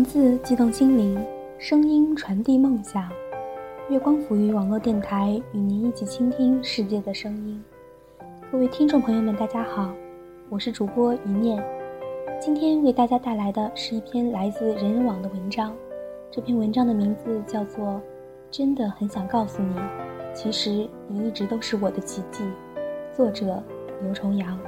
文字激动心灵，声音传递梦想。月光抚育网络电台与您一起倾听世界的声音。各位听众朋友们，大家好，我是主播一念。今天为大家带来的是一篇来自人人网的文章。这篇文章的名字叫做《真的很想告诉你，其实你一直都是我的奇迹》。作者刘重阳。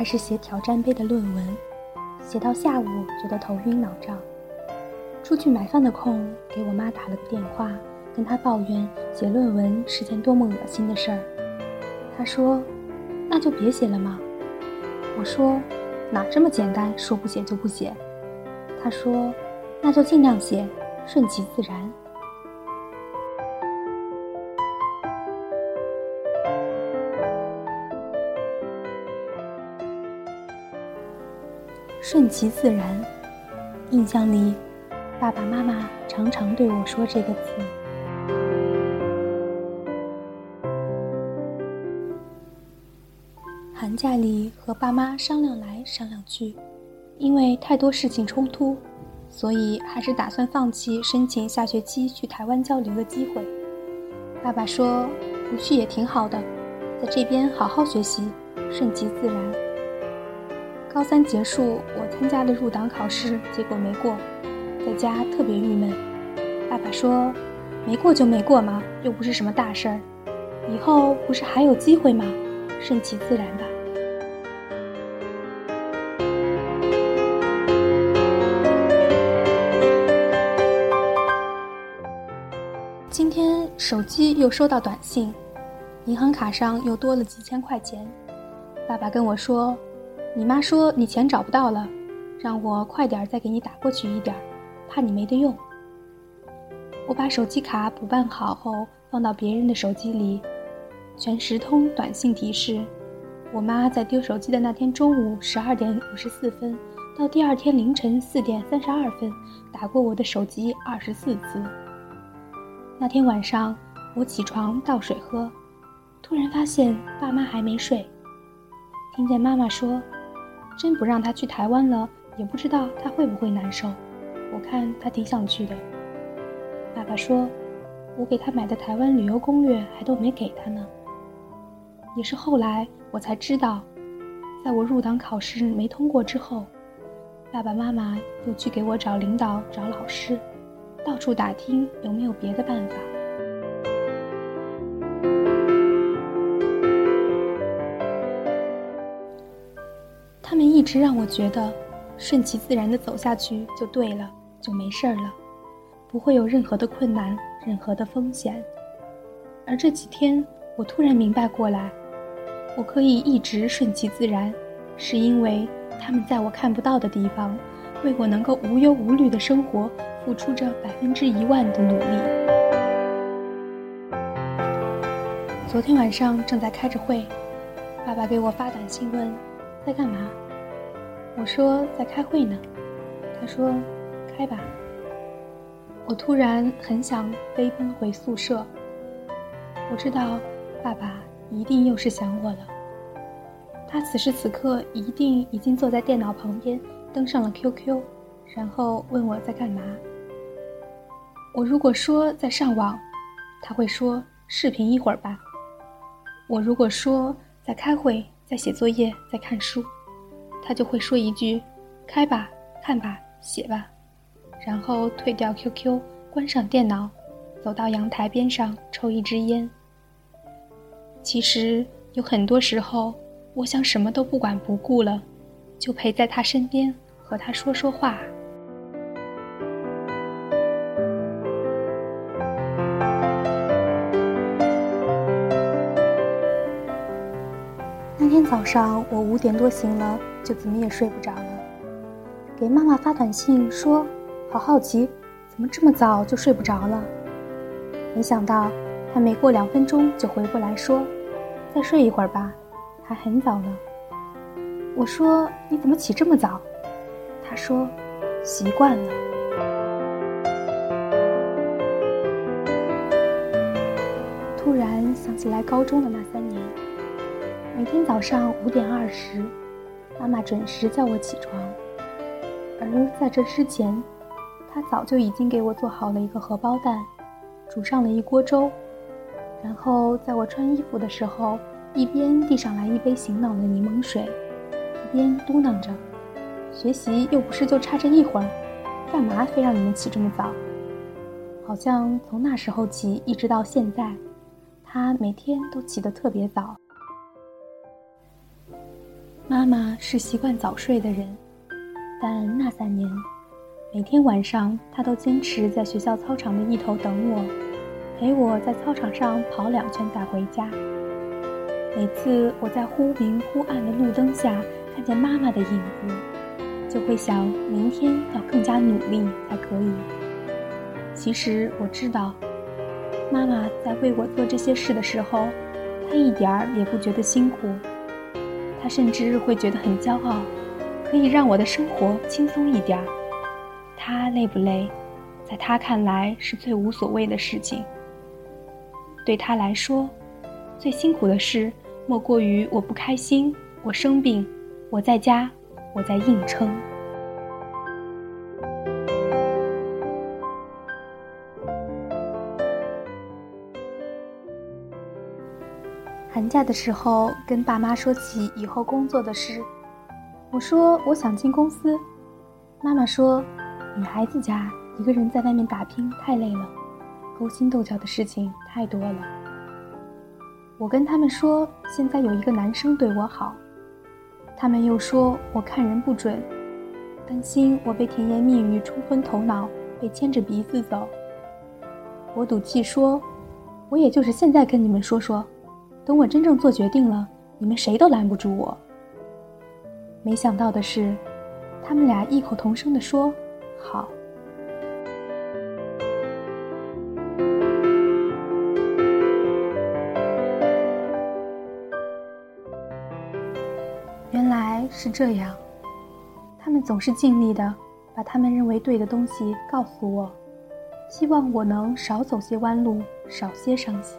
开始写挑战杯的论文，写到下午觉得头晕脑胀。出去买饭的空，给我妈打了个电话，跟她抱怨写论文是件多么恶心的事儿。她说：“那就别写了嘛。”我说：“哪这么简单？说不写就不写。”她说：“那就尽量写，顺其自然。”顺其自然。印象里，爸爸妈妈常常对我说这个词。寒假里和爸妈商量来商量去，因为太多事情冲突，所以还是打算放弃申请下学期去台湾交流的机会。爸爸说：“不去也挺好的，在这边好好学习，顺其自然。”高三结束，我参加了入党考试，结果没过，在家特别郁闷。爸爸说：“没过就没过嘛，又不是什么大事儿，以后不是还有机会吗？顺其自然吧。”今天手机又收到短信，银行卡上又多了几千块钱。爸爸跟我说。你妈说你钱找不到了，让我快点再给你打过去一点，怕你没得用。我把手机卡补办好后放到别人的手机里，全时通短信提示。我妈在丢手机的那天中午十二点五十四分到第二天凌晨四点三十二分打过我的手机二十四次。那天晚上我起床倒水喝，突然发现爸妈还没睡，听见妈妈说。真不让他去台湾了，也不知道他会不会难受。我看他挺想去的。爸爸说：“我给他买的台湾旅游攻略还都没给他呢。”也是后来我才知道，在我入党考试没通过之后，爸爸妈妈又去给我找领导、找老师，到处打听有没有别的办法。是让我觉得，顺其自然的走下去就对了，就没事儿了，不会有任何的困难，任何的风险。而这几天，我突然明白过来，我可以一直顺其自然，是因为他们在我看不到的地方，为我能够无忧无虑的生活，付出着百分之一万的努力。昨天晚上正在开着会，爸爸给我发短信问。在干嘛？我说在开会呢。他说：“开吧。”我突然很想飞奔回宿舍。我知道，爸爸一定又是想我了。他此时此刻一定已经坐在电脑旁边，登上了 QQ，然后问我在干嘛。我如果说在上网，他会说视频一会儿吧。我如果说在开会。在写作业，在看书，他就会说一句：“开吧，看吧，写吧。”然后退掉 QQ，关上电脑，走到阳台边上抽一支烟。其实有很多时候，我想什么都不管不顾了，就陪在他身边和他说说话。那天早上我五点多醒了，就怎么也睡不着了。给妈妈发短信说：“好好奇，怎么这么早就睡不着了？”没想到她没过两分钟就回过来说：“再睡一会儿吧，还很早呢。”我说：“你怎么起这么早？”他说：“习惯了。”突然想起来高中的那三年，每天早上五点二十，妈妈准时叫我起床，而在这之前，她早就已经给我做好了一个荷包蛋，煮上了一锅粥，然后在我穿衣服的时候，一边递上来一杯醒脑的柠檬水。一边嘟囔着：“学习又不是就差这一会儿，干嘛非让你们起这么早？”好像从那时候起一直到现在，他每天都起得特别早。妈妈是习惯早睡的人，但那三年，每天晚上她都坚持在学校操场的一头等我，陪我在操场上跑两圈再回家。每次我在忽明忽暗的路灯下。看见妈妈的影子，就会想明天要更加努力才可以。其实我知道，妈妈在为我做这些事的时候，她一点儿也不觉得辛苦，他甚至会觉得很骄傲，可以让我的生活轻松一点儿。他累不累，在他看来是最无所谓的事情。对他来说，最辛苦的事莫过于我不开心，我生病。我在家，我在硬撑。寒假的时候，跟爸妈说起以后工作的事，我说我想进公司。妈妈说，女孩子家一个人在外面打拼太累了，勾心斗角的事情太多了。我跟他们说，现在有一个男生对我好。他们又说我看人不准，担心我被甜言蜜语冲昏头脑，被牵着鼻子走。我赌气说，我也就是现在跟你们说说，等我真正做决定了，你们谁都拦不住我。没想到的是，他们俩异口同声地说：“好。”原来是这样，他们总是尽力的把他们认为对的东西告诉我，希望我能少走些弯路，少些伤心，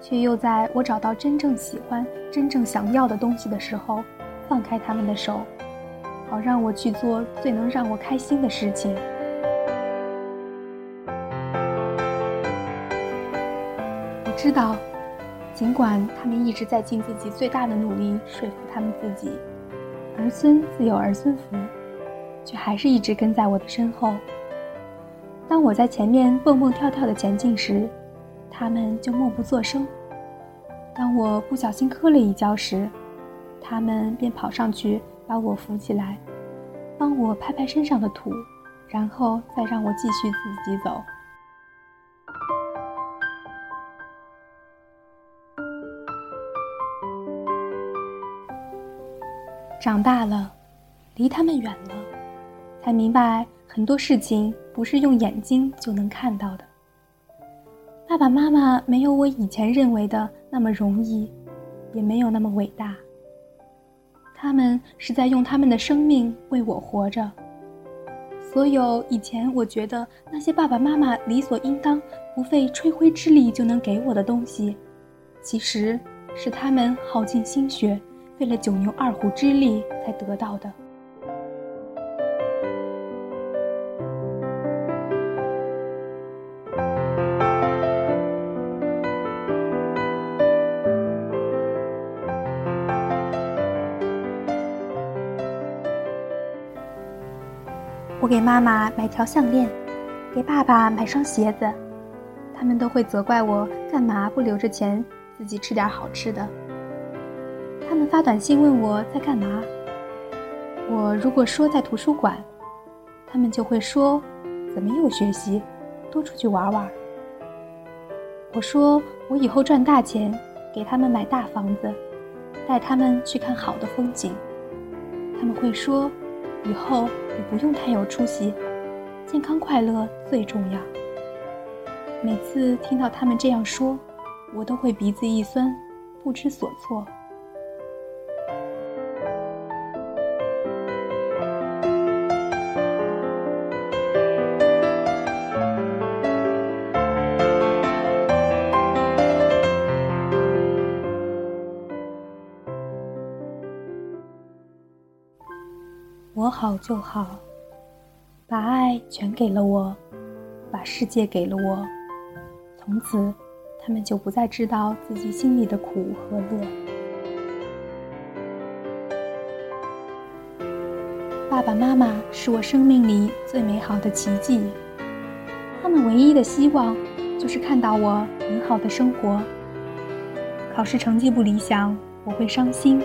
却又在我找到真正喜欢、真正想要的东西的时候，放开他们的手，好让我去做最能让我开心的事情。我知道，尽管他们一直在尽自己最大的努力说服他们自己。儿孙自有儿孙福，却还是一直跟在我的身后。当我在前面蹦蹦跳跳的前进时，他们就默不作声；当我不小心磕了一跤时，他们便跑上去把我扶起来，帮我拍拍身上的土，然后再让我继续自己走。长大了，离他们远了，才明白很多事情不是用眼睛就能看到的。爸爸妈妈没有我以前认为的那么容易，也没有那么伟大。他们是在用他们的生命为我活着。所有以前我觉得那些爸爸妈妈理所应当、不费吹灰之力就能给我的东西，其实是他们耗尽心血。费了九牛二虎之力才得到的。我给妈妈买条项链，给爸爸买双鞋子，他们都会责怪我干嘛不留着钱自己吃点好吃的。他们发短信问我在干嘛。我如果说在图书馆，他们就会说：“怎么又学习？多出去玩玩。”我说：“我以后赚大钱，给他们买大房子，带他们去看好的风景。”他们会说：“以后你不用太有出息，健康快乐最重要。”每次听到他们这样说，我都会鼻子一酸，不知所措。好就好，把爱全给了我，把世界给了我，从此，他们就不再知道自己心里的苦和乐。爸爸妈妈是我生命里最美好的奇迹，他们唯一的希望就是看到我很好的生活。考试成绩不理想，我会伤心；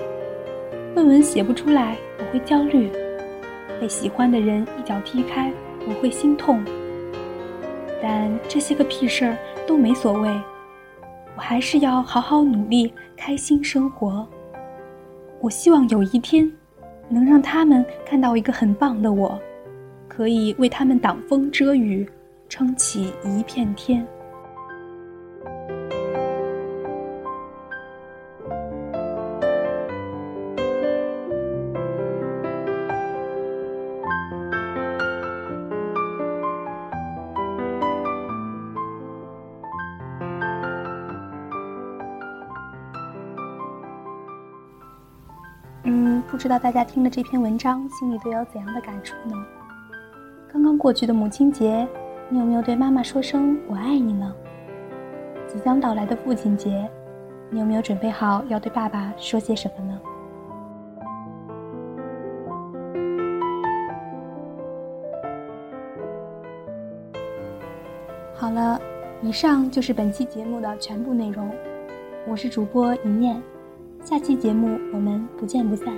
论文写不出来，我会焦虑；被喜欢的人一脚踢开，我会心痛。但这些个屁事儿都没所谓，我还是要好好努力，开心生活。我希望有一天，能让他们看到一个很棒的我，可以为他们挡风遮雨，撑起一片天。不知道大家听了这篇文章，心里都有怎样的感触呢？刚刚过去的母亲节，你有没有对妈妈说声“我爱你”呢？即将到来的父亲节，你有没有准备好要对爸爸说些什么呢？好了，以上就是本期节目的全部内容。我是主播一念。下期节目，我们不见不散。